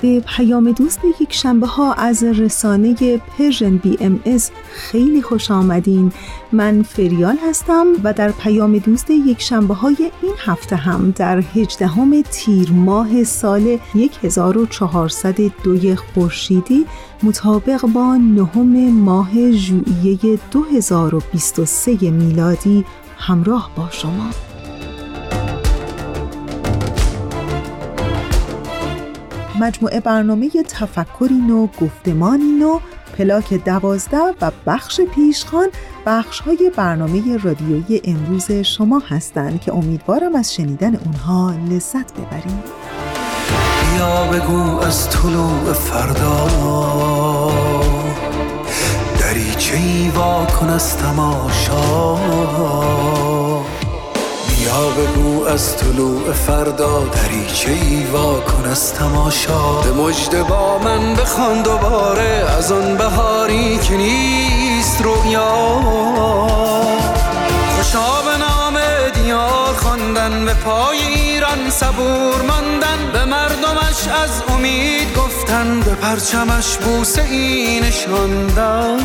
به پیام دوست یک شنبه ها از رسانه Persian BMS خیلی خوش آمدین. من فریال هستم و در پیام دوست یک شنبه های این هفته هم در هجدهم تیر ماه سال 1402 خورشیدی مطابق با نهم ماه ژوئیه 2023 میلادی همراه با شما. مجموعه برنامه تفکری نو گفتمانی نو پلاک دوازده و بخش پیشخان بخش های برنامه رادیویی امروز شما هستند که امیدوارم از شنیدن اونها لذت ببرید یا بگو از طلوع فردا. دریچه ای واکن از تماشا؟ یا بگو از طلوع فردا دریچه ای کن از تماشا؟ به مجد با من بخوان دوباره از آن بهاری که نیست رویا خوشا به نام دیار خواندن به پای ایران صبور ماندن. به مردمش از امید گفتن به پرچمش بوسه ای نشاندن.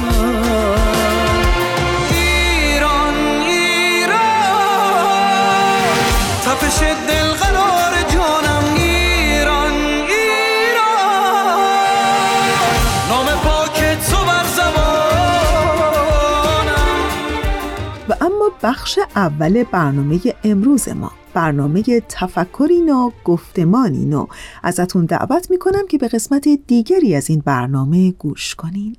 بخش اول برنامه امروز ما. برنامه تفکری نو گفتمانی نو. ازتون دعوت می‌کنم که به قسمت دیگری از این برنامه گوش کنین.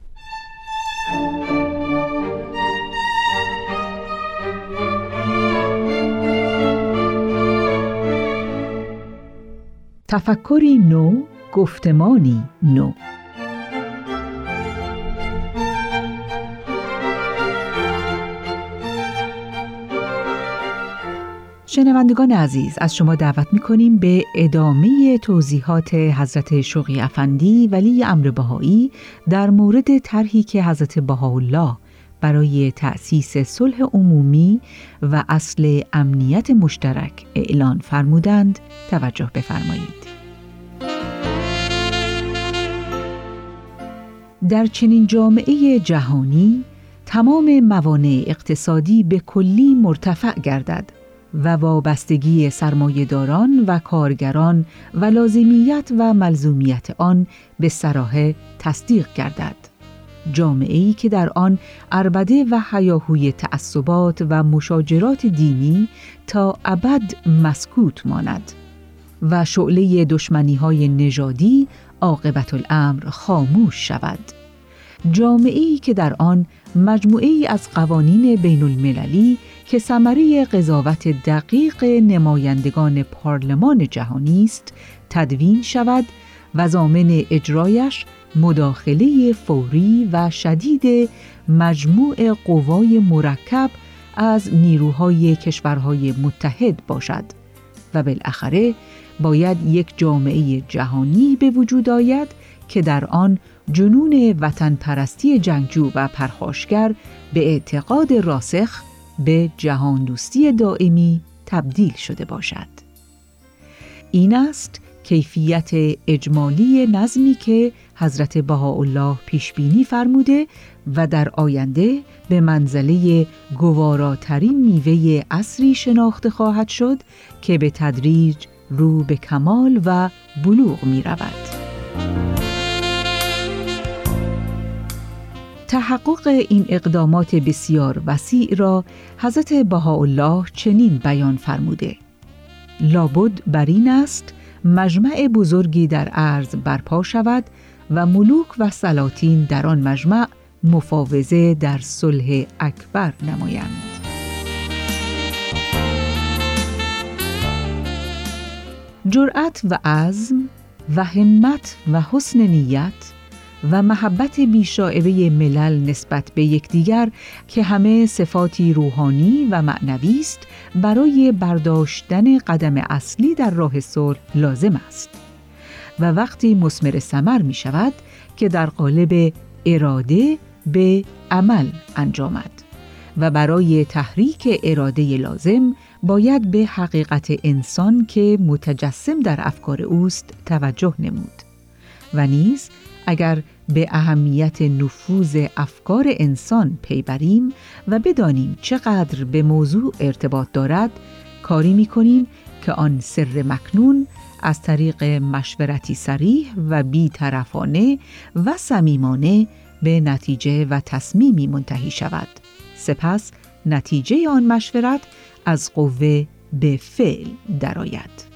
تفکری نو گفتمانی نو. شنوندگان عزیز از شما دعوت می کنیم به ادامه توضیحات حضرت شوقی افندی ولی امر بهایی در مورد طرحی که حضرت بهاءالله برای تأسیس صلح عمومی و اصل امنیت مشترک اعلان فرمودند توجه بفرمایید. در چنین جامعه جهانی تمام موانع اقتصادی به کلی مرتفع گردد و وابستگی سرمایهداران و کارگران و لازمیت و ملزومیت آن به سراحه تصدیق گردد. جامعه ای که در آن اربده و حیاهوی تعصبات و مشاجرات دینی تا ابد مسکوت ماند و شعله دشمنی های نژادی عاقبت الامر خاموش شود جامعه ای که در آن مجموعه ای از قوانین بین المللی که ثمره قضاوت دقیق نمایندگان پارلمان جهانی است تدوین شود و زامن اجرایش مداخله فوری و شدید مجموع قوای مرکب از نیروهای کشورهای متحد باشد و بالاخره باید یک جامعه جهانی به وجود آید که در آن جنون وطن پرستی جنگجو و پرخاشگر به اعتقاد راسخ به جهان دوستی دائمی تبدیل شده باشد. این است کیفیت اجمالی نظمی که حضرت بهاءالله پیش بینی فرموده و در آینده به منزله گواراترین میوه اصری شناخته خواهد شد که به تدریج رو به کمال و بلوغ می رود. تحقق این اقدامات بسیار وسیع را حضرت بهاءالله چنین بیان فرموده. لابد بر این است مجمع بزرگی در عرض برپا شود و ملوک و سلاطین در آن مجمع مفاوضه در صلح اکبر نمایند. جرأت و عزم و همت و حسن نیت و محبت بیشاعبه ملل نسبت به یکدیگر که همه صفاتی روحانی و معنوی است برای برداشتن قدم اصلی در راه صلح لازم است. و وقتی مسمر سمر می شود که در قالب اراده به عمل انجامد و برای تحریک اراده لازم باید به حقیقت انسان که متجسم در افکار اوست توجه نمود و نیز اگر به اهمیت نفوذ افکار انسان پی بریم و بدانیم چقدر به موضوع ارتباط دارد کاری می کنیم که آن سر مکنون از طریق مشورتی سریح و بیطرفانه و صمیمانه به نتیجه و تصمیمی منتهی شود. سپس نتیجه آن مشورت از قوه به فعل درآید.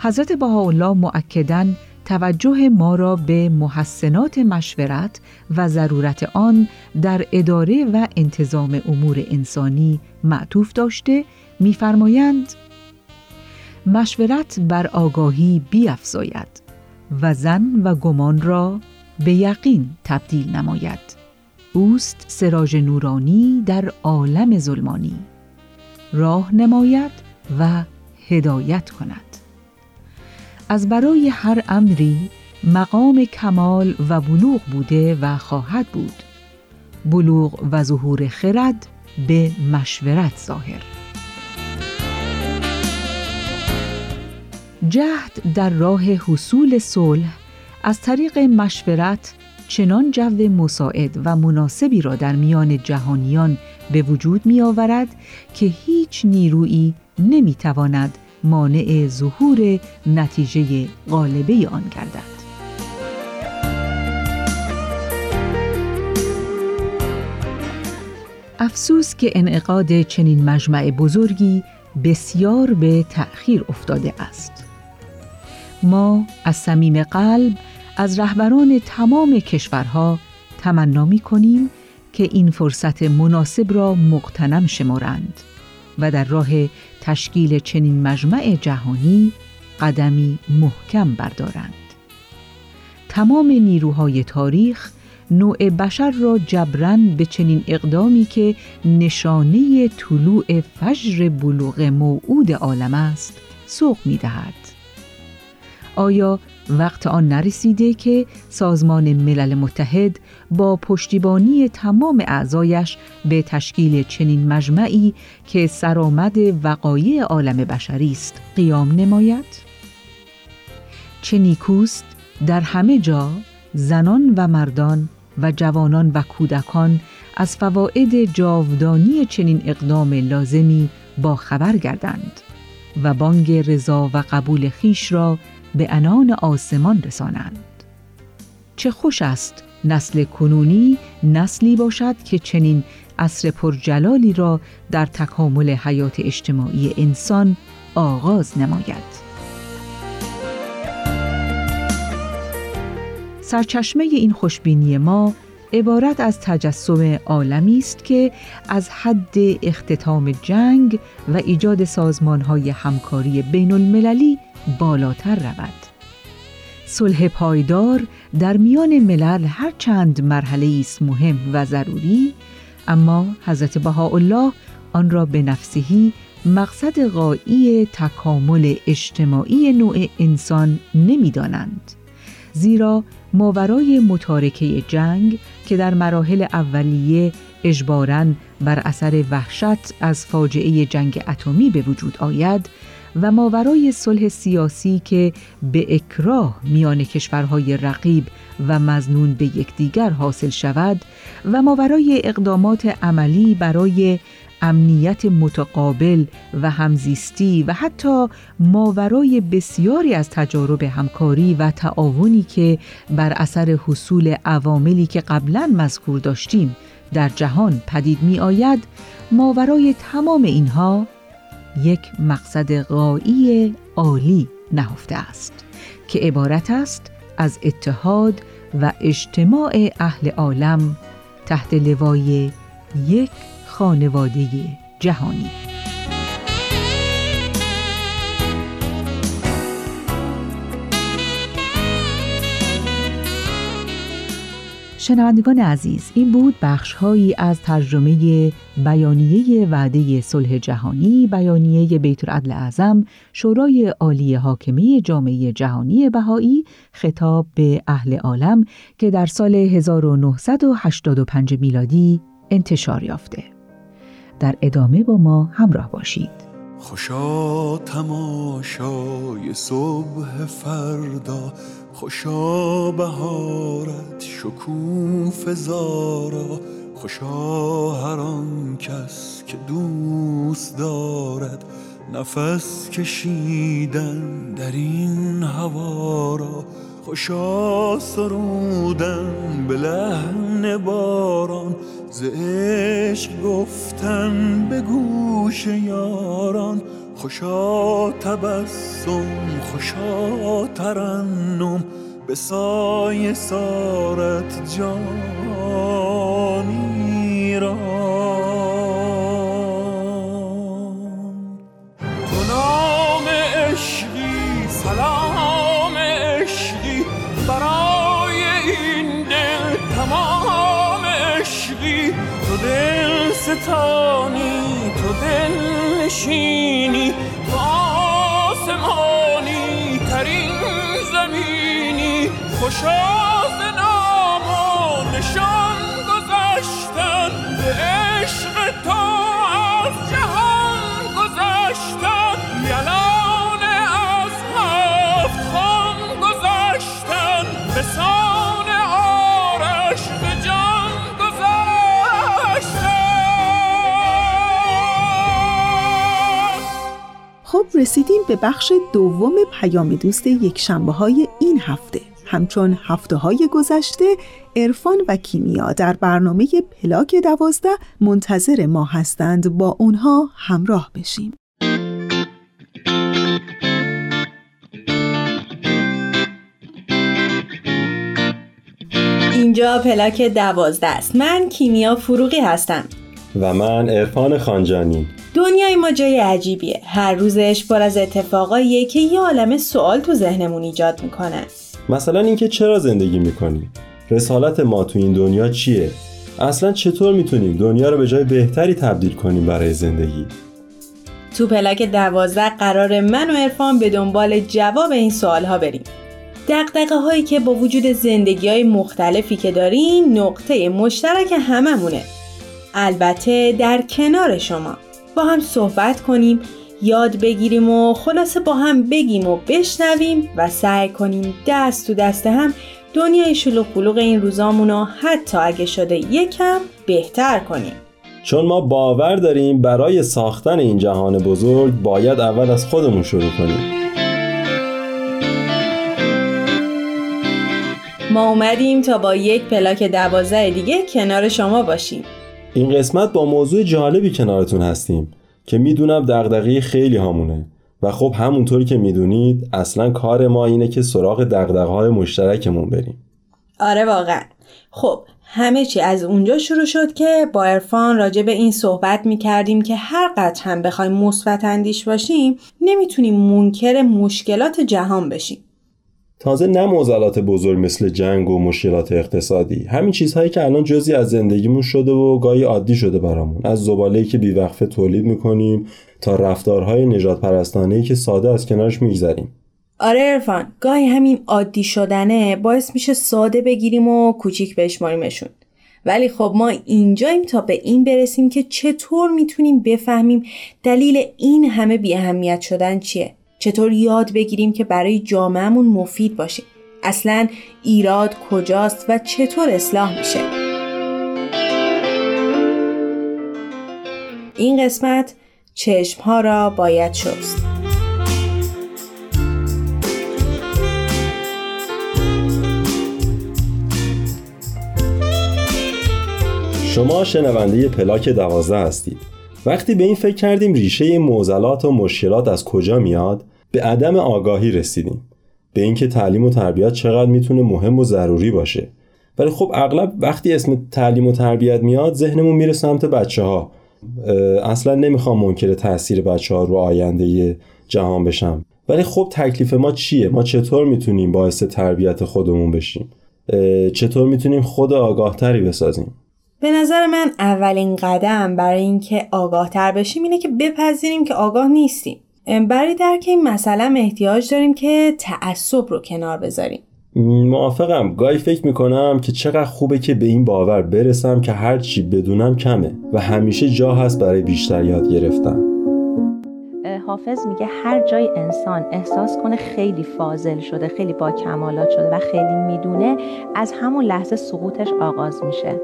حضرت بهاءالله مؤکداً توجه ما را به محسنات مشورت و ضرورت آن در اداره و انتظام امور انسانی معطوف داشته می‌فرمایند مشورت بر آگاهی بیافزاید و زن و گمان را به یقین تبدیل نماید. اوست سراج نورانی در عالم ظلمانی. راه نماید و هدایت کند. از برای هر امری مقام کمال و بلوغ بوده و خواهد بود. بلوغ و ظهور خرد به مشورت ظاهر. جهد در راه حصول صلح از طریق مشورت چنان جو مساعد و مناسبی را در میان جهانیان به وجود می آورد که هیچ نیرویی نمی تواند مانع ظهور نتیجه غالبه آن گردد. افسوس که انعقاد چنین مجمع بزرگی بسیار به تأخیر افتاده است. ما از صمیم قلب از رهبران تمام کشورها تمنا می کنیم که این فرصت مناسب را مقتنم شمارند و در راه تشکیل چنین مجمع جهانی قدمی محکم بردارند. تمام نیروهای تاریخ نوع بشر را جبران به چنین اقدامی که نشانه طلوع فجر بلوغ موعود عالم است سوق می دهد. آیا وقت آن نرسیده که سازمان ملل متحد با پشتیبانی تمام اعضایش به تشکیل چنین مجمعی که سرآمد وقایع عالم بشری است قیام نماید؟ چه نیکوست در همه جا زنان و مردان و جوانان و کودکان از فواید جاودانی چنین اقدام لازمی با خبر گردند و بانگ رضا و قبول خیش را به انان آسمان رسانند. چه خوش است نسل کنونی نسلی باشد که چنین عصر پرجلالی را در تکامل حیات اجتماعی انسان آغاز نماید. سرچشمه این خوشبینی ما عبارت از تجسم عالمی است که از حد اختتام جنگ و ایجاد سازمانهای همکاری بین المللی بالاتر رود. صلح پایدار در میان ملل هر چند مرحله است مهم و ضروری اما حضرت بهاءالله آن را به نفسهی مقصد غایی تکامل اجتماعی نوع انسان نمی دانند زیرا ماورای متارکه جنگ که در مراحل اولیه اجباراً بر اثر وحشت از فاجعه جنگ اتمی به وجود آید و ماورای صلح سیاسی که به اکراه میان کشورهای رقیب و مزنون به یکدیگر حاصل شود و ماورای اقدامات عملی برای امنیت متقابل و همزیستی و حتی ماورای بسیاری از تجارب همکاری و تعاونی که بر اثر حصول عواملی که قبلا مذکور داشتیم در جهان پدید می آید ماورای تمام اینها یک مقصد غایی عالی نهفته است که عبارت است از اتحاد و اجتماع اهل عالم تحت لوای یک خانواده جهانی. شنوندگان عزیز این بود بخشهایی از ترجمه بیانیه وعده صلح جهانی بیانیه بیت العدل اعظم شورای عالی حاکمه جامعه جهانی بهایی خطاب به اهل عالم که در سال 1985 میلادی انتشار یافته. در ادامه با ما همراه باشید. خوشا تماشای صبح فردا خوشا بهارت شکوف زارا خوشا هر آن کس که دوست دارد نفس کشیدن در این هوا را خوشا سرودن به لحن باران ز عشق گفتن به گوش یاران خوشا تبسم خوشا ترنم به سایه سارت جانی تو نام عشقی سلام. ستانی تو دل نشینی تو آسمانی ترین زمینی. خوشا رسیدیم به بخش دوم پیام دوست یک شنبه های این هفته. همچون هفته های گذشته عرفان و کیمیا در برنامه پلاک دوازده منتظر ما هستند. با اونها همراه بشیم. اینجا پلاک دوازده است. من کیمیا فروغی هستم. و من عرفان خانجانی. دنیای ما جای عجیبیه. هر روزش پر از اتفاقاییه که یه عالم سوال تو ذهنمون ایجاد می‌کنن مثلا اینکه چرا زندگی می‌کنیم؟ رسالت ما تو این دنیا چیه؟ اصلا چطور می‌تونیم دنیا رو به جای بهتری تبدیل کنیم برای زندگی؟ تو پلاک دوازده قرار من و عرفان به دنبال جواب این سوال ها بریم. دقدقه هایی که با وجود زندگی های مختلفی که داریم نقطه مشترک هممونه. البته در کنار شما. با هم صحبت کنیم یاد بگیریم و خلاصه با هم بگیم و بشنویم و سعی کنیم دست تو دست هم دنیای شلوغ بلوغ این روزامون رو حتی اگه شده یکم بهتر کنیم. چون ما باور داریم برای ساختن این جهان بزرگ باید اول از خودمون شروع کنیم. ما اومدیم تا با یک پلاک دوازده دیگه کنار شما باشیم. این قسمت با موضوع جالبی کنارتون هستیم که می‌دونم دغدغه خیلی هامونه. و خب همونطوری که می‌دونید اصلا کار ما اینه که سراغ دغدغه های مشترکمون بریم. آره واقعا. خب همه چی از اونجا شروع شد که با عرفان راجع به این صحبت می کردیم که هر قدر هم بخوایم مثبت اندیش باشیم نمی‌تونیم منکر مشکلات جهان بشیم. تازه نه معضلات بزرگ مثل جنگ و مشکلات اقتصادی. همین چیزهایی که الان جزی از زندگیمون شده و گاهی عادی شده برامون. از زباله‌ای که بیوقفه تولید می‌کنیم تا رفتارهای نجات پرستانه‌ای که ساده از کنارش میگذریم. آره ارفان گاهی همین عادی شدنه باعث میشه ساده بگیریم و کوچیک بشماریمشون. ولی خب ما اینجاییم تا به این برسیم که چطور می‌تونیم بفهمیم دلیل این همه بی اهمیت شدن چیه. چطور یاد بگیریم که برای جامعهمون مفید باشیم اصلا ایراد کجاست و چطور اصلاح میشه؟ این قسمت چشم ها را باید شست. شما شنونده پلاک دوازده هستید. وقتی به این فکر کردیم ریشه معضلات و مشکلات از کجا میاد به عدم آگاهی رسیدیم. به اینکه تعلیم و تربیت چقدر می‌تونه مهم و ضروری باشه. ولی خب اغلب وقتی اسم تعلیم و تربیت میاد ذهنمون میره سمت بچه ها اصلا نمی‌خوام منکر تاثیر بچه ها رو آینده جهان بشم. ولی خب تکلیف ما چیه؟ ما چطور می‌تونیم باعث تربیت خودمون بشیم؟ چطور می‌تونیم خود آگاهتری بسازیم؟ به نظر من اولین قدم برای اینکه آگاه تر بشیم اینه که بپذیریم که آگاه نیستیم. برای درک این مسئله احتیاج داریم که تعصب رو کنار بذاریم. موافقم. گاهی فکر می‌کنم که چقدر خوبه که به این باور برسم که هر چی بدونم کمه و همیشه جا هست برای بیشتر یاد گرفتن. حافظ میگه هر جای انسان احساس کنه خیلی فاضل شده خیلی با کمالات شده و خیلی می‌دونه از همون لحظه سقوطش آغاز میشه.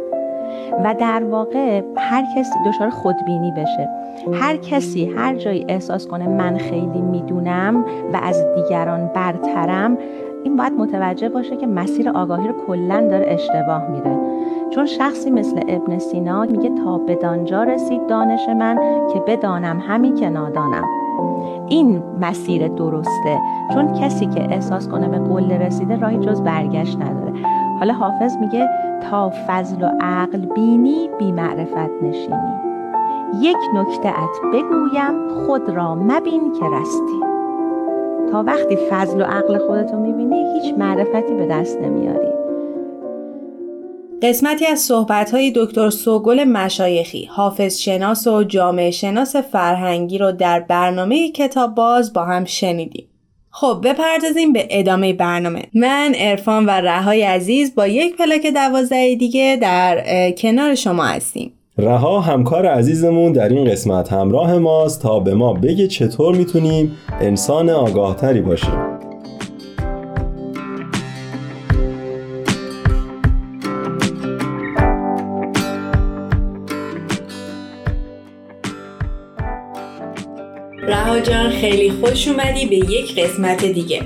و در واقع هر کسی دچار خودبینی بشه. هر کسی هر جایی احساس کنه من خیلی می‌دونم و از دیگران برترم این باید متوجه باشه که مسیر آگاهی رو کلا داره اشتباه میره چون شخصی مثل ابن سینا میگه تا بدانجا رسید دانش من که بدانم همین که نادانم. این مسیر درسته. چون کسی که احساس کنه به قله رسیده راهی جز برگشت نداره. حالا حافظ میگه تا فضل و عقل بینی بی معرفت نشینی. یک نکته ات بگویم خود را مبین که رستی. تا وقتی فضل و عقل خودتو می‌بینی هیچ معرفتی به دست نمیاری. قسمتی از صحبت‌های دکتر سوگل مشایخی حافظ شناس و جامعه شناس فرهنگی رو در برنامه کتاب باز با هم شنیدیم. خب بپردازیم به ادامه برنامه. من ارفان و رهای عزیز با یک پلاک دوازده دیگه در کنار شما هستیم. رها همکار عزیزمون در این قسمت همراه ماست تا به ما بگه چطور می‌تونیم انسان آگاهتری باشیم. خیلی خوش اومدی به یک قسمت دیگه.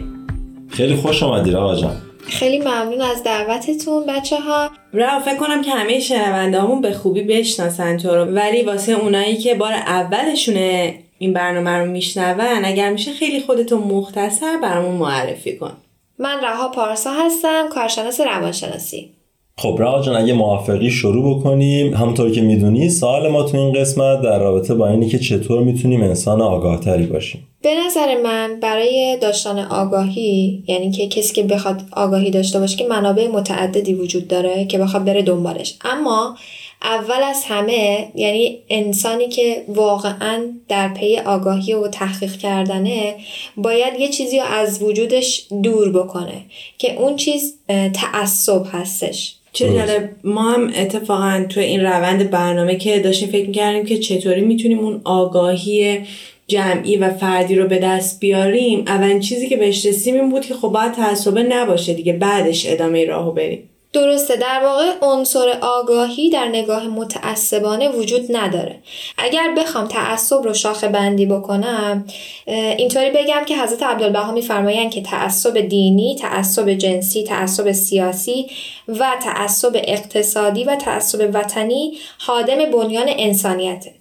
خیلی خوش اومدی رها جان خیلی ممنون از دعوتتون بچه ها رها فکر کنم که همه شنونده همون به خوبی بشناسن تو رو. ولی واسه اونایی که بار اولشونه این برنامه رو میشنون اگر میشه خیلی خودتو مختصر برامون معرفی کن. من رها پارسا هستم کارشناس روانشناسی. خب رها جان اگه موافقی شروع بکنیم. همونطور که می‌دونی سوال ما تو این قسمت در رابطه با اینی که چطور می‌تونیم انسان آگاهتری باشیم. به نظر من برای داشتن آگاهی یعنی که کسی که بخواد آگاهی داشته باشه که منابع متعددی وجود داره که بخواد بره دنبالش. اما اول از همه یعنی انسانی که واقعا در پی آگاهی و تحقیق کردنه باید یه چیزی رو از وجودش دور بکنه که اون چیز تعصب هستش. چه جالب. ما هم اتفاقا تو این روند برنامه که داشتیم فکر می‌کردیم که چطوری می‌تونیم اون آگاهی جمعی و فردی رو به دست بیاریم اولین چیزی که بهش رسیم این بود که خب باید تعصبه نباشه دیگه بعدش ادامه راهو بریم. درسته در واقع عنصر آگاهی در نگاه متعصبانه وجود نداره. اگر بخوام تعصب رو شاخه بندی بکنم اینطوری بگم که حضرت عبدالبها میفرمایند که تعصب دینی تعصب جنسی تعصب سیاسی و تعصب اقتصادی و تعصب وطنی حادم بنیان انسانیته.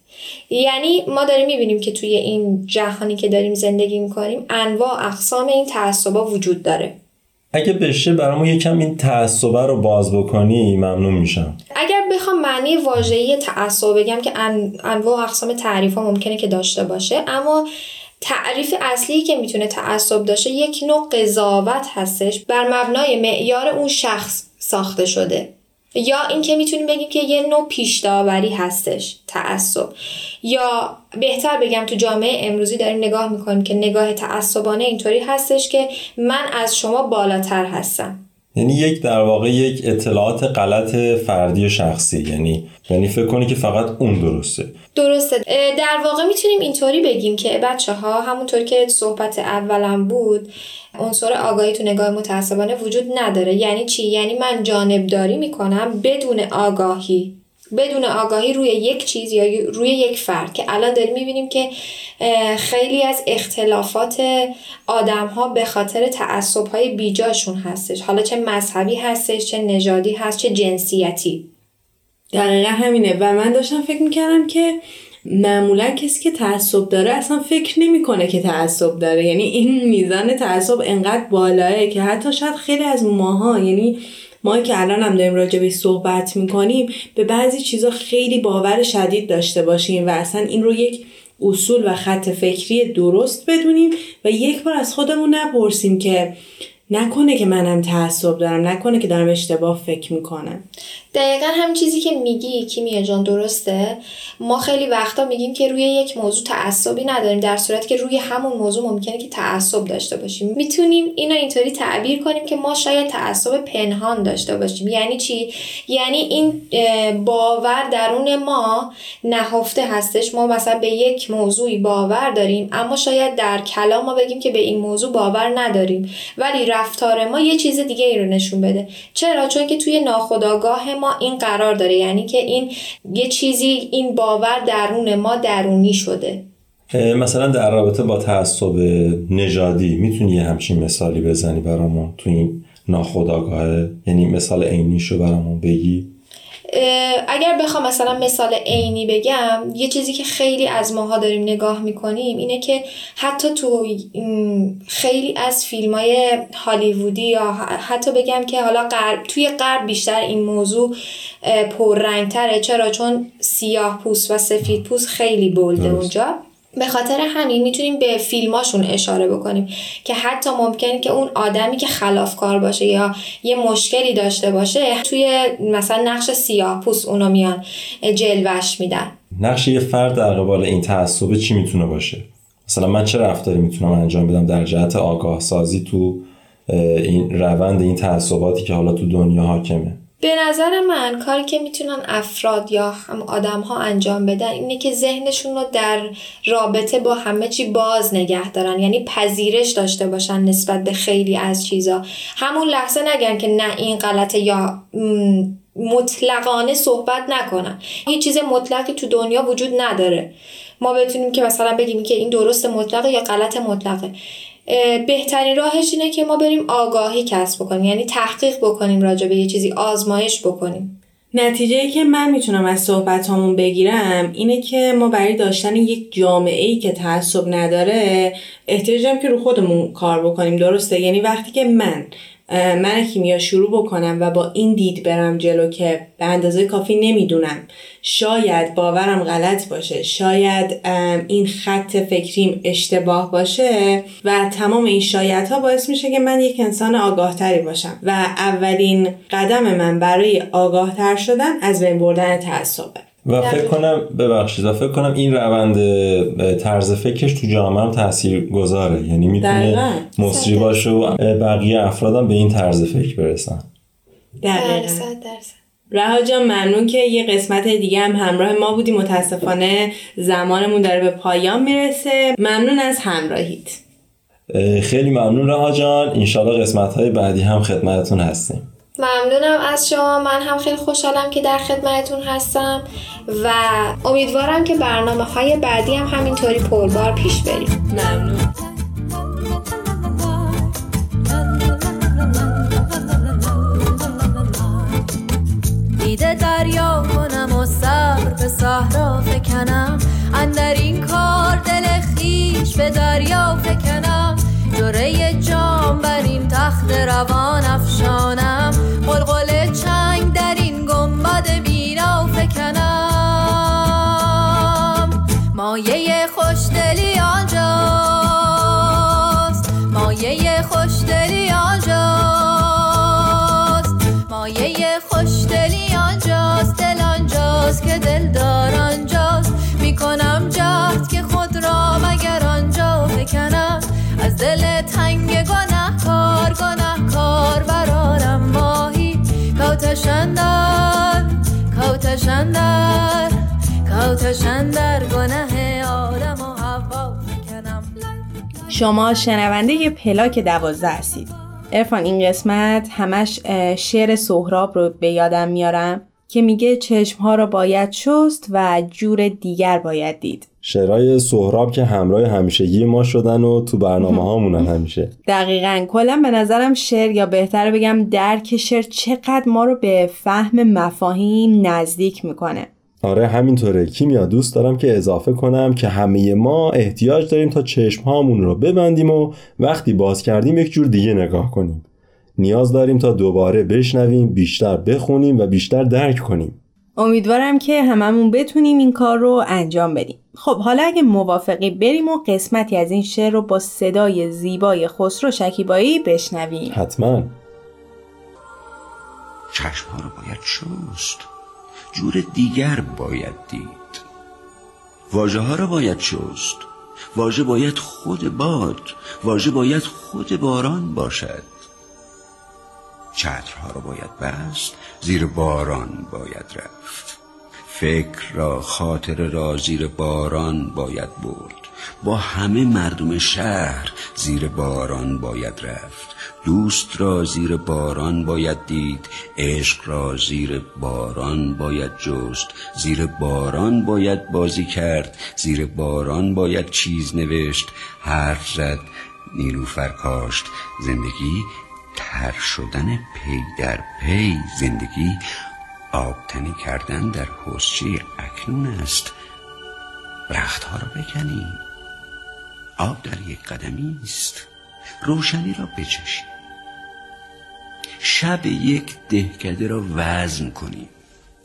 یعنی ما داریم می‌بینیم که توی این جهانی که داریم زندگی می‌کنیم انواع اقسام این تعصبا وجود داره. اگه بشه برامون یکم این تعصبه رو باز بکنی ممنون میشم. اگر بخوام معنی واژه‌ای تعصب بگم که انواع اقسام تعریف ها ممکنه که داشته باشه اما تعریف اصلی که می‌تونه تعصب داشته یک نوع قضاوت هستش. بر مبنای معیار اون شخص ساخته شده. یا اینکه می‌تونیم بگیم که یه نوع پیش داوری هستش تعصب. یا بهتر بگم تو جامعه امروزی داریم نگاه می‌کنیم که نگاه تعصبانه اینطوری هستش که من از شما بالاتر هستم. یعنی یک در واقع یک اطلاعات غلط فردی شخصی. یعنی یعنی فکر کنی که فقط اون درسته. درسته. در واقع می‌تونیم اینطوری بگیم که بچه ها همونطور که صحبت اولم بود عنصر آگاهی تو نگاه متعصبانه وجود نداره. یعنی چی؟ یعنی من جانبداری می‌کنم بدون آگاهی. بدون آگاهی روی یک چیز یا روی یک فرد که الان داریم می‌بینیم که خیلی از اختلافات آدم ها به خاطر تعصب های بیجاشون هستش. حالا چه مذهبی هستش چه نژادی هست چه جنسیتی. دقیقا همینه. و من داشتم فکر می‌کردم که معمولا کسی که تعصب داره اصلا فکر نمی‌کنه که تعصب داره. یعنی این میزان تعصب انقدر بالاه که حتی شاید خیلی از ماها یعنی ما که الان هم داریم راجع به صحبت می‌کنیم به بعضی چیزا خیلی باور شدید داشته باشیم و اصلا این رو یک اصول و خط فکری درست بدونیم و یک بار از خودمون نپرسیم که نکنه که منم تعصب دارم نکنه که دارم اشتباه فکر می‌کنم. دقیقا هم چیزی که میگی کیمیا جان درسته؟ ما خیلی وقتا میگیم که روی یک موضوع تعصبی نداریم در صورتی که روی همون موضوع ممکنه که تعصب داشته باشیم. می‌تونیم اینو اینطوری تعبیر کنیم که ما شاید تعصب پنهان داشته باشیم. یعنی چی؟ یعنی این باور درون ما نهفته هستش. ما مثلا به یک موضوعی باور داریم اما شاید در کلام ما بگیم که به این موضوع باور نداریم. ولی رفتار ما یه چیز دیگه ای رو نشون بده. چرا؟ چون که توی ناخودآگاه ما این قرار داره یعنی که این یه چیزی این باور درون ما درونی شده. مثلا در رابطه با تعصب نژادی می‌تونی یه همچین مثالی بزنی برامون تو این ناخودآگاه؟ یعنی مثال عینیشو برامون بگی. اگر بخوام مثلا مثال عینی بگم یه چیزی که خیلی از ماها داریم نگاه می‌کنیم اینه که حتی تو خیلی از فیلم های هالیوودی یا حتی بگم که حالا غرب توی غرب بیشتر این موضوع پررنگتره. چرا؟ چون سیاه پوست و سفید پوست خیلی بلده اونجا. به خاطر همین می‌تونیم به فیلماشون اشاره بکنیم که حتی ممکنه که اون آدمی که خلافکار باشه یا یه مشکلی داشته باشه توی مثلا نقش سیاه پوست اونو میان جلوش میدن. نقش یه فرد در قبال این تعصبه چی می‌تونه باشه؟ مثلا من چه رفتاری می‌تونم انجام بدم در جهت آگاه سازی تو این روند این تعصباتی که حالا تو دنیا حاکمه؟ به نظر من کاری که می‌تونن افراد یا هم آدم ها انجام بدن اینه که ذهنشون رو در رابطه با همه چی باز نگه دارن. یعنی پذیرش داشته باشن نسبت به خیلی از چیزا. همون لحظه نگن که نه این غلطه یا مطلقانه صحبت نکنن. هیچ چیز مطلقی تو دنیا وجود نداره. ما بتونیم که مثلا بگیم که این درست مطلقه یا غلط مطلقه. بهترین راهش اینه که ما بریم آگاهی کسب بکنیم. یعنی تحقیق بکنیم راجع به یه چیزی آزمایش بکنیم. نتیجه که من می‌تونم از صحبت همون بگیرم اینه که ما برای داشتن یک جامعه ای که تعصب نداره احتیاجم که رو خودمون کار بکنیم. درسته؟ یعنی وقتی که من من کیمیا شروع بکنم و با این دید برم جلو که به اندازه کافی نمی‌دونم. شاید باورم غلط باشه. شاید این خط فکریم اشتباه باشه و تمام این شایدها باعث میشه که من یک انسان آگاهتری باشم و اولین قدم من برای آگاهتر شدن از بین بردن تعصبه. و فکر کنم ببخشید و فکر کنم این روند طرز فکرش تو جامعه هم تاثیر گذاره یعنی می‌تونه مصری باشه و بقیه افرادم به این طرز فکر برسن. رها جان ممنون که یه قسمت دیگه هم همراه ما بودی. متاسفانه زمانمون داره به پایان می‌رسه. ممنون از همراهیت. خیلی ممنون رها جان. انشالله قسمت های بعدی هم خدمتتون هستیم. ممنونم از شما. من هم خیلی خوشحالم که در خدمتتون هستم و امیدوارم که برنامه های بعدی هم همینطوری پربار پیش بریم. ممنون. دیده دریا کنم و سر به صحرا فکنم. اندر این کار دل خیش به دریا فکنم. جره جام بر این تخت روان افشانم. خوشدلی آنجاست دل آنجاست که دلدار آنجاست. می‌کنم جهد که خود را مگر آنجا بکنم. از دل تنگ گناه کار گناه کار برارم ماهی کوتشندر کوتشندر کوتشندر گناه آدم و فکنم شما شنونده پلاک دوازده هستید. ارفان این قسمت همش شعر سهراب رو به یادم میارم که میگه چشم ها رو باید شست و جور دیگر باید دید. شعرهای سهراب که همراه همیشگی ما شدن و تو برنامه هامونن همیشه. دقیقا. کلا به نظرم شعر یا بهتر بگم درک شعر چقدر ما رو به فهم مفاهیم نزدیک می‌کنه. آره همینطوره. کیمیا دوست دارم که اضافه کنم که همه ما احتیاج داریم تا چشم هامون رو ببندیم و وقتی باز کردیم یک جور دیگه نگاه کنیم. نیاز داریم تا دوباره بشنویم بیشتر بخونیم و بیشتر درک کنیم. امیدوارم که هممون بتونیم این کار رو انجام بدیم. خب حالا اگه موافقی بریم و قسمتی از این شعر رو با صدای زیبای خسرو شکیبایی بشنویم. حتما. چشم ها رو باید شست جور دیگر باید دید. واژه ها رو باید شست. واژه باید خود باد. واژه باید خود باران باشد. چترها رو باید بست. زیر باران باید رفت. فکر را خاطر را زیر باران باید برد. با همه مردم شهر زیر باران باید رفت. دوست را زیر باران باید دید عشق را زیر باران باید جست. زیر باران باید بازی کرد زیر باران باید چیز نوشت. حرف زد نیلوفر کاشت زندگی تر شدن پی در پی. زندگی آبتنی کردن در حسچه اکنون است. رختها را بکنیم آب در یک قدمی است. روشنی را بچشیم شب یک دهکده را وزن کنیم.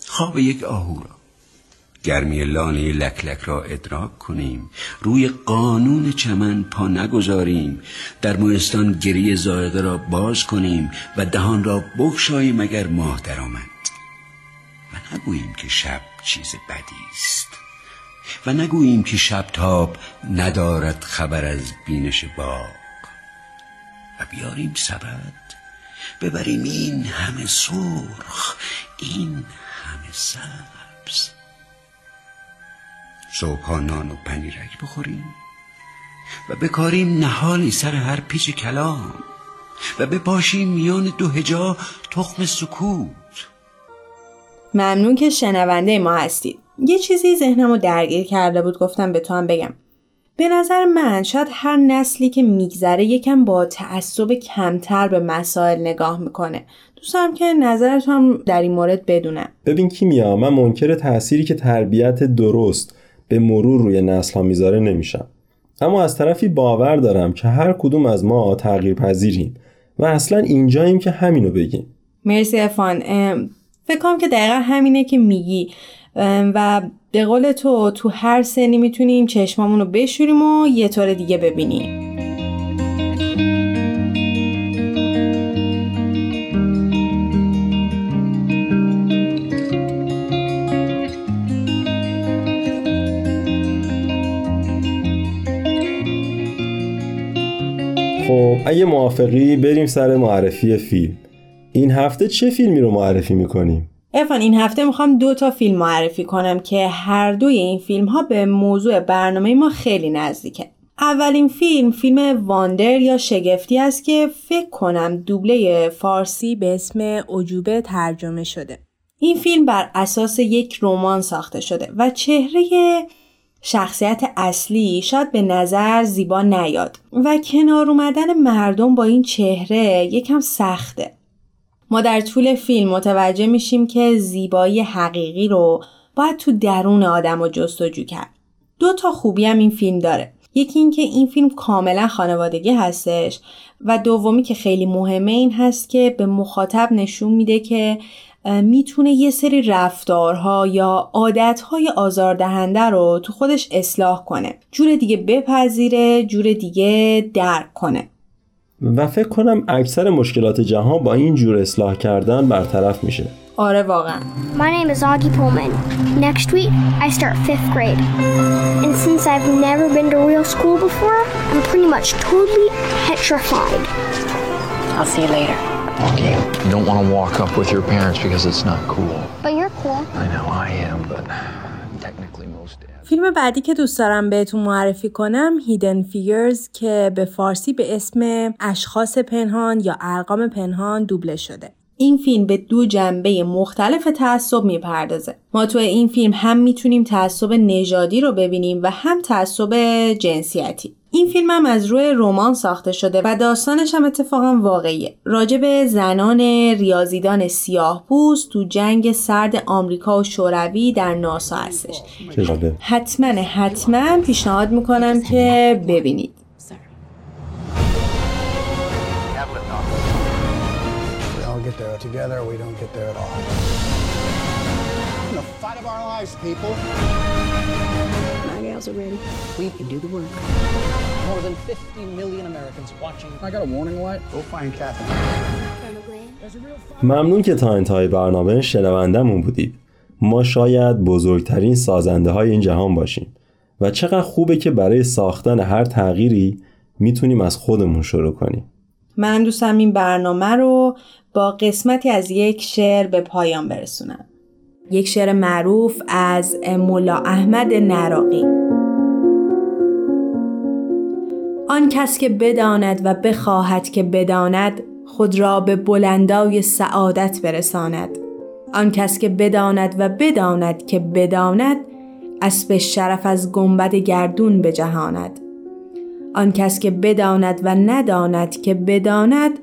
خواب یک آهو را. گرمی لانه لکلک را ادراک کنیم. روی قانون چمن پا نگذاریم. در موستان گریه زایده را باز کنیم و دهان را بگشاییم اگر ماه درآمد و نگوییم که شب چیز بدی است. و نگوییم که شب تاب ندارد خبر از بینش باغ. و بیاریم سبد ببریم این همه سرخ این همه سبز. صبحها نان و پنیرک بخوریم و بکاریم نهالی سر هر پیچ کلام و بپاشیم میان دو هجا تخم سکوت. ممنون که شنونده ما هستید. یه چیزی ذهنمو درگیر کرده بود گفتم به تو هم بگم. به نظر من شاید هر نسلی که میگذره یکم با تعصب کمتر به مسائل نگاه می‌کنه. دوست دارم که نظرت هم در این مورد بدونم. ببین کیمیا من منکر تأثیری که تربیت درست به مرور روی نسل ها می‌ذاره نمیشم. اما از طرفی باور دارم که هر کدوم از ما تغییر پذیریم و اصلا اینجاییم که همینو بگیم. مرسی افان. فکر کنم که دقیقا همینه که میگی. و به قول تو تو هر سنی می‌تونیم چشمامون رو بشوریم و یه طور دیگه ببینیم خب اگه موافقی بریم سر معرفی فیلم این هفته چه فیلمی رو معرفی می‌کنیم؟ ارفان این هفته می‌خوام دو تا فیلم معرفی کنم که هر دوی این فیلم ها به موضوع برنامه ما خیلی نزدیکه. اولین فیلم فیلم واندر یا شگفتی است که فکر کنم دوبله فارسی به اسم عجوبه ترجمه شده. این فیلم بر اساس یک رمان ساخته شده و چهره شخصیت اصلی شاید به نظر زیبا نیاد و کنار اومدن مردم با این چهره یکم سخته. ما در طول فیلم متوجه میشیم که زیبایی حقیقی رو باید تو درون آدم رو جستجو کرد. دو تا خوبی هم این فیلم داره. یکی اینکه این فیلم کاملا خانوادگی هستش و دومی که خیلی مهمه این هست که به مخاطب نشون میده که می‌تونه یه سری رفتارها یا عادتهای آزاردهنده رو تو خودش اصلاح کنه. جور دیگه بپذیره، جور دیگه درک کنه. و فکر کنم اکثر مشکلات جهان با این جور اصلاح کردن برطرف میشه آره واقعا My name is Augie Pullman. Next week, I start fifth grade. And since I've never been to real school before, I'm pretty much totally petrified. I'll see you later. Okay, you don't want to walk up with your parents because it's not cool. But you're cool. I know I فیلم بعدی که دوست دارم بهتون معرفی کنم هیدن فیگرز که به فارسی به اسم اشخاص پنهان یا ارقام پنهان دوبله شده. این فیلم به دو جنبه مختلف تعصب می‌پردازه. ما تو این فیلم هم می‌تونیم تعصب نژادی رو ببینیم و هم تعصب جنسیتی. این فیلم هم از روی رمان ساخته شده و داستانش هم اتفاقا واقعیه. راجع به زنان ریاضیدان سیاه پوست تو جنگ سرد آمریکا و شوروی در ناسا هستش. حتما حتما پیشنهاد می‌کنم که ببینید. We all get there together, we don't get there at all. The fight of our lives, people. Are ready. We can do the work. More than 50 million Americans watching. I got a warning light. Go find Kathy. ممنون که تا انتهای برنامه شنوندمون بودید. ما شاید بزرگترین سازنده های این جهان باشیم و چقدر خوبه که برای ساختن هر تغییری می‌تونیم از خودمون شروع کنیم. من دوستم این برنامه رو با قسمتی از یک شعر به پایان برسونم. یک شعر معروف از ملا احمد نراقی آن کس که بداند و بخواهد که بداند خود را به بلندای سعادت برساند. آن کس که بداند و بداند که بداند اسب شرف از گنبد گردون بجهاند. آن کس که بداند و نداند که بداند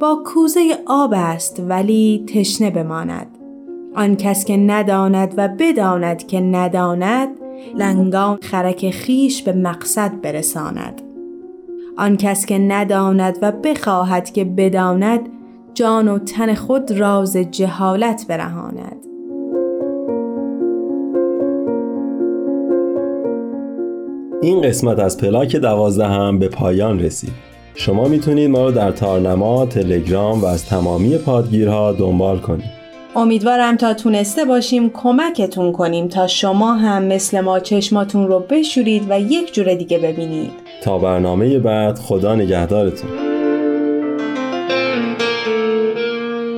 با کوزه آب است ولی تشنه بماند. آن کس که نداند و بداند که نداند لنگان خرک خیش به مقصد برساند. آن کس که نداند و بخواهد که بداند جان و تن خود راز جهالت برهاند این قسمت از پلاک دوازده هم به پایان رسید. شما می‌تونید ما رو در تارنما، تلگرام و از تمامی پادگیرها دنبال کنید. امیدوارم تا تونسته باشیم کمکتون کنیم تا شما هم مثل ما چشماتون رو بشورید و یک جور دیگه ببینید. تا برنامه بعد خدا نگهدارتون.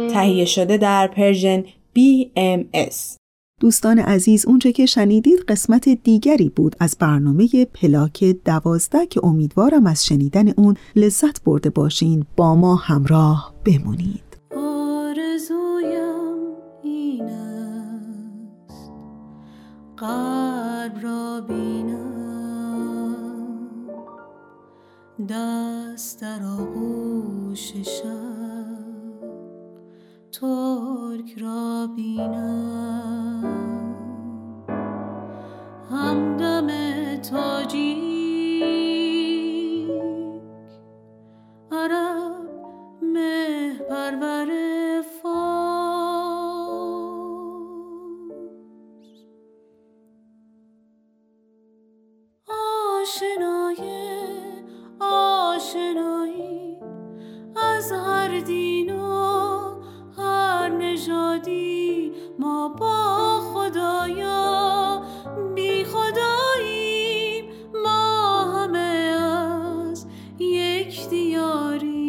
تهیه شده در پرژن BMS دوستان عزیز اونچه که شنیدید قسمت دیگری بود از برنامه پلاک دوازده که امیدوارم از شنیدن اون لذت برده باشین با ما همراه بمونید قلب را بینم. دست در آغوش شب ترک را بینم. همدم تاجیک عرب مه آشنای آشنایی. از هر دین و هر نژادی ما با خدایا بی خداییم. ما همه از یک دیاری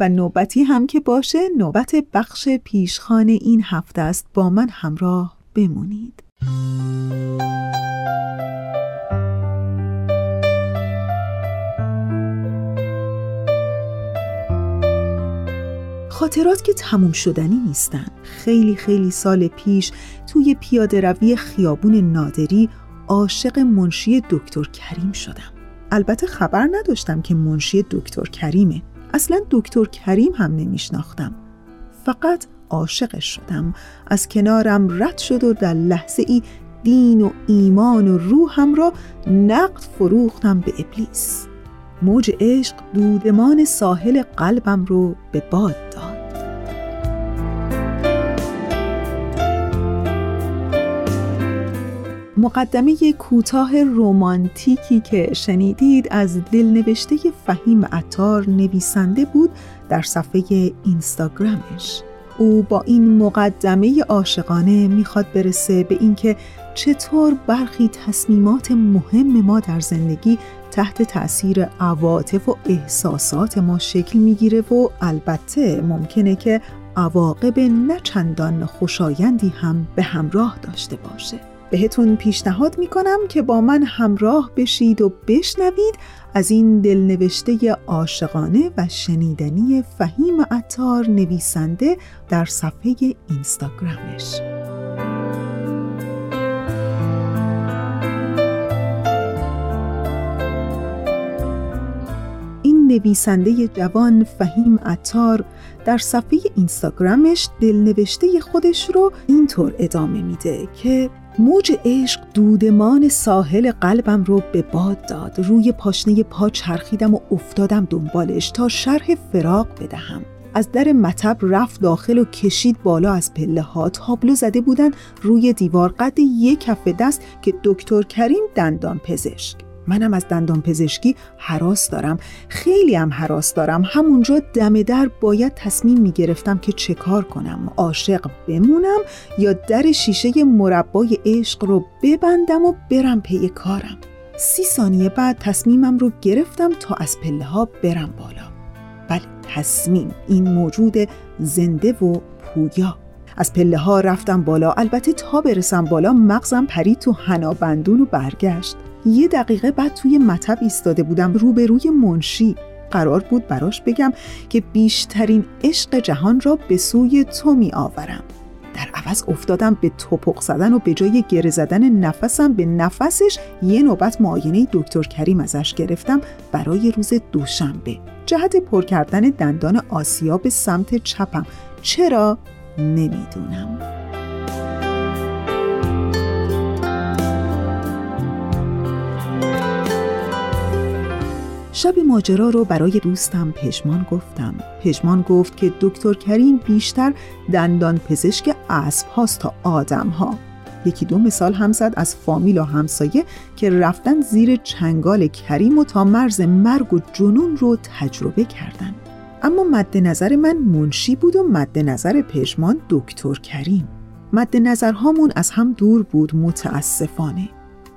و نوبتی هم که باشه نوبت بخش پیشخانه این هفته است. با من همراه بمونید. خاطرات که تموم شدنی نیستن. خیلی خیلی سال پیش توی پیاده روی خیابون نادری عاشق منشی دکتر کریم شدم. البته خبر نداشتم که منشی دکتر کریمه. اصلا دکتر کریم هم نمیشناختم. فقط عاشقش شدم. از کنارم رد شد و در لحظه ای دین و ایمان و روحم را نقد فروختم به ابلیس. موج عشق دودمان ساحل قلبم رو به باد داد. مقدمه کوتاه رومانتیکی که شنیدید از دلنوشته فهیم عطار نویسنده بود در صفحه اینستاگرامش. او با این مقدمه عاشقانه می‌خواد برسه به اینکه چطور برخی تصمیمات مهم ما در زندگی تحت تأثیر عواطف و احساسات ما شکل می‌گیره و البته ممکنه که عواقب نچندان خوشایندی هم به همراه داشته باشه. بهتون پیشنهاد می‌کنم که با من همراه بشید و بشنوید از این دلنوشته عاشقانه و شنیدنی فهیم عطار نویسنده در صفحه اینستاگرامش. این نویسنده جوان فهیم عطار در صفحه اینستاگرامش دلنوشته خودش رو اینطور ادامه میده که موج عشق دودمان ساحل قلبم رو به باد داد. روی پاشنه پا چرخیدم و افتادم دنبالش تا شرح فراق بدهم. از در مطب رفت داخل و کشید بالا از پله ها. تابلو زده بودن روی دیوار قد یک کف دست که دکتر کریم دندان پزشک. منم از دندان پزشکی حراس دارم. خیلی هم حراس دارم. همونجا دم در باید تصمیم می گرفتم که چه کار کنم. عاشق بمونم یا در شیشه مربای عشق رو ببندم و برم پی کارم. سی ثانیه بعد تصمیمم رو گرفتم تا از پله ها برم بالا. بله تصمیم. این موجود زنده و پویا. از پله ها رفتم بالا. البته تا برسم بالا مغزم پرید تو هنابندون و برگشت. یه دقیقه بعد توی مطب ایستاده بودم روبروی منشی. قرار بود براش بگم که بیشترین عشق جهان را به سوی تو می آورم در عوض افتادم به توپق زدن و به جای گره زدن نفسم به نفسش یه نوبت معاینه دکتر کریم ازش گرفتم برای روز دوشنبه. جهت پر کردن دندان آسیا به سمت چپم. چرا؟ نمی‌دونم. شب ماجرا رو برای دوستم پژمان گفتم. پژمان گفت که دکتر کریم بیشتر دندان پزشک اسب هاست تا آدم ها یکی دو مثال هم زد از فامیل و همسایه که رفتن زیر چنگال کریم و تا مرز مرگ و جنون رو تجربه کردن. اما مد نظر من منشی بود و مد نظر پژمان دکتر کریم. مد نظرهامون از هم دور بود متاسفانه.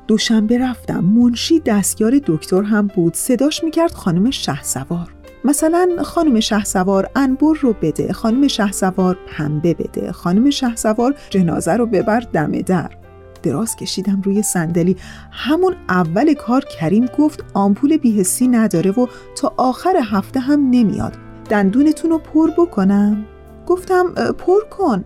دوشنبه رفتم. منشی دستیار دکتر هم بود. صداش می‌کرد خانم شه سوار مثلا خانم شه سوار انبر رو بده خانم شه سوار پنبه بده خانم شه سوار جنازه رو ببر دم در. دراز کشیدم روی صندلی. همون اول کار کریم گفت آمپول بیهسی نداره و تا آخر هفته هم نمیاد. دندونتون رو پر بکنم. گفتم پر کن.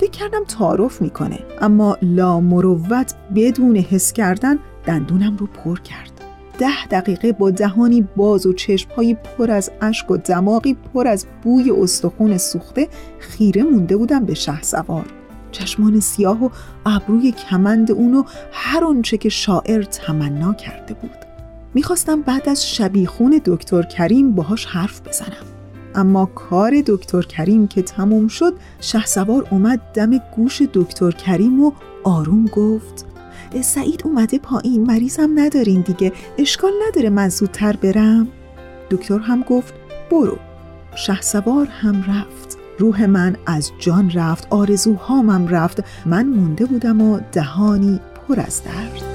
فکر کردم تعارف می‌کنه اما لا مروت بدون حس کردن دندونم رو پر کرد. ده دقیقه با دهانی باز و چشمهایی پر از اشک و دماغی پر از بوی استخون سوخته خیره مونده بودم به شه سوار چشمان سیاه و ابروی کمند اونو هر آنچه که شاعر تمنا کرده بود. می‌خواستم بعد از شبیخون دکتر کریم باهاش حرف بزنم. اما کار دکتر کریم که تموم شد شهسوار اومد دم گوش دکتر کریم و آروم گفت سعید اومده پایین مریضم ندارین دیگه اشکال نداره من زودتر برم. دکتر هم گفت برو. شهسوار هم رفت. روح من از جان رفت آرزوهامم رفت. من مونده بودم و دهانی پر از درد.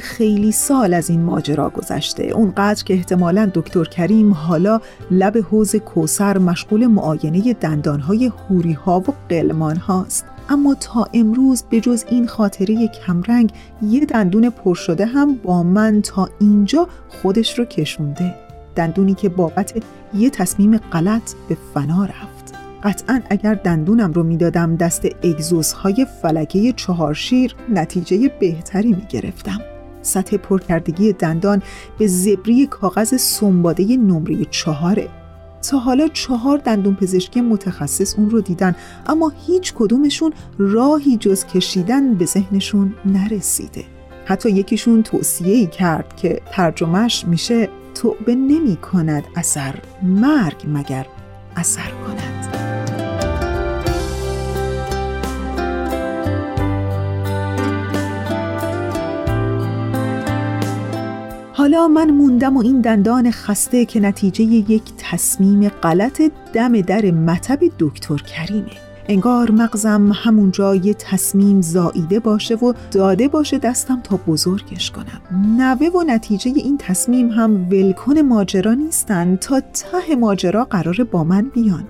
خیلی سال از این ماجرا گذشته. اونقدر که احتمالا دکتر کریم حالا لب حوز کوسر مشغول معاینه دندانهای هوری ها و قلمان هاست اما تا امروز به جز این خاطره کمرنگ یه دندون پر شده هم با من تا اینجا خودش رو کشونده. دندونی که بابت یه تصمیم غلط به فنا رفت. قطعا اگر دندونم رو می‌دادم دست اگزوس های فلکه چهارشیر نتیجه بهتری می گرفتم. سطح پرکردگی دندان به زبری کاغذ سنباده نمره چهاره. تا حالا چهار دندون پزشکی متخصص اون رو دیدن اما هیچ کدومشون راهی جز کشیدن به ذهنشون نرسیده. حتی یکیشون توصیه کرد که ترجمهش میشه توبه نمی کند اثر مرگ مگر اثر کند. حالا من موندم و این دندان خسته که نتیجه یک تصمیم غلط دم در مطب دکتر کریمه. انگار مغزم همونجا یه تصمیم زاییده باشه و داده باشه دستم تا بزرگش کنم. نوه و نتیجه این تصمیم هم ولکن ماجرا نیستن تا ته ماجرا قرار با من بیان.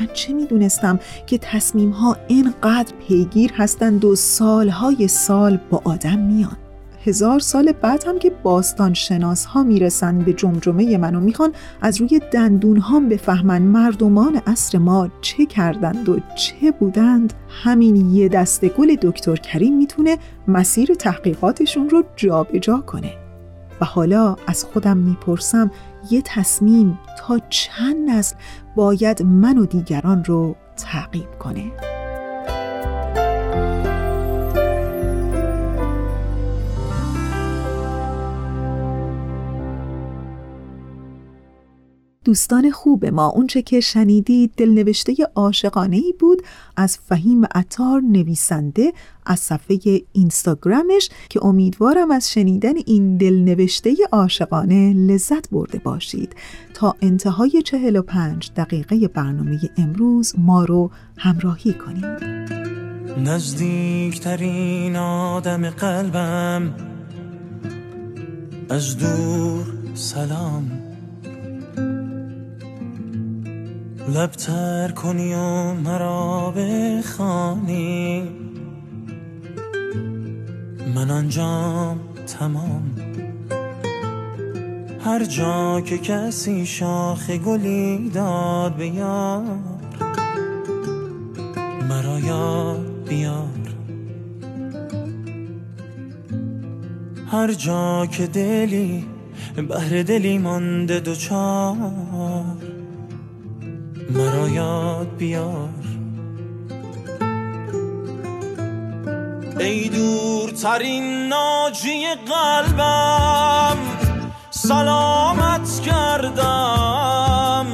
من چه می‌دونستم که تصمیم ها اینقدر پیگیر هستند و سالهای سال با آدم میان؟ هزار سال بعد هم که باستان شناس ها می‌رسن به جمجمه منو می‌خوان از روی دندون ها بفهمن مردمان عصر ما چه کردند و چه بودند. همین یه دسته گل دکتر کریم می‌تونه مسیر تحقیقاتشون رو جابجا جا کنه. و حالا از خودم می‌پرسم یه تصمیم تا چند نسل باید من و دیگران رو تعقیب کنه؟ دوستان خوب ما. اونچه که شنیدید دلنوشته عاشقانه ای بود از فهیم عطار نویسنده از صفحه اینستاگرامش که امیدوارم از شنیدن این دلنوشته عاشقانه لذت برده باشید. تا انتهای 45 دقیقه برنامه امروز ما رو همراهی کنید. نزدیکترین آدم قلبم از دور سلام. لبتر کنی و مرا بخوانی. من آنجام تمام. هر جا که کسی شاخ گلی داد بیار مرا یاد بیار. هر جا که دلی بهر دلی مانده دوچار مرا یاد بیار. ای دورترین ناجی قلبم سلامت کردم.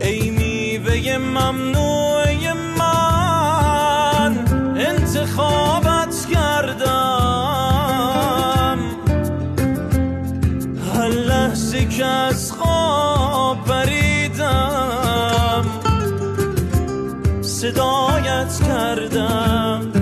ای میوه ممنوع صدایت کردم.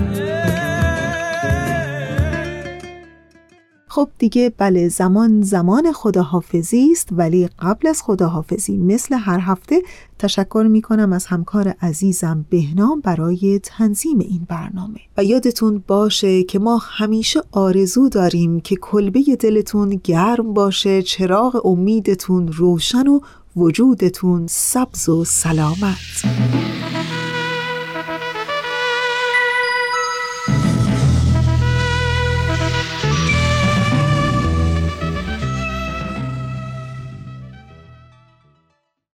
خب دیگه بله زمان زمان خداحافظی است ولی قبل از خداحافظی مثل هر هفته تشکر می کنم از همکار عزیزم بهنام برای تنظیم این برنامه. و یادتون باشه که ما همیشه آرزو داریم که کلبه دلتون گرم باشه چراغ امیدتون روشن و وجودتون سبز و سلامت.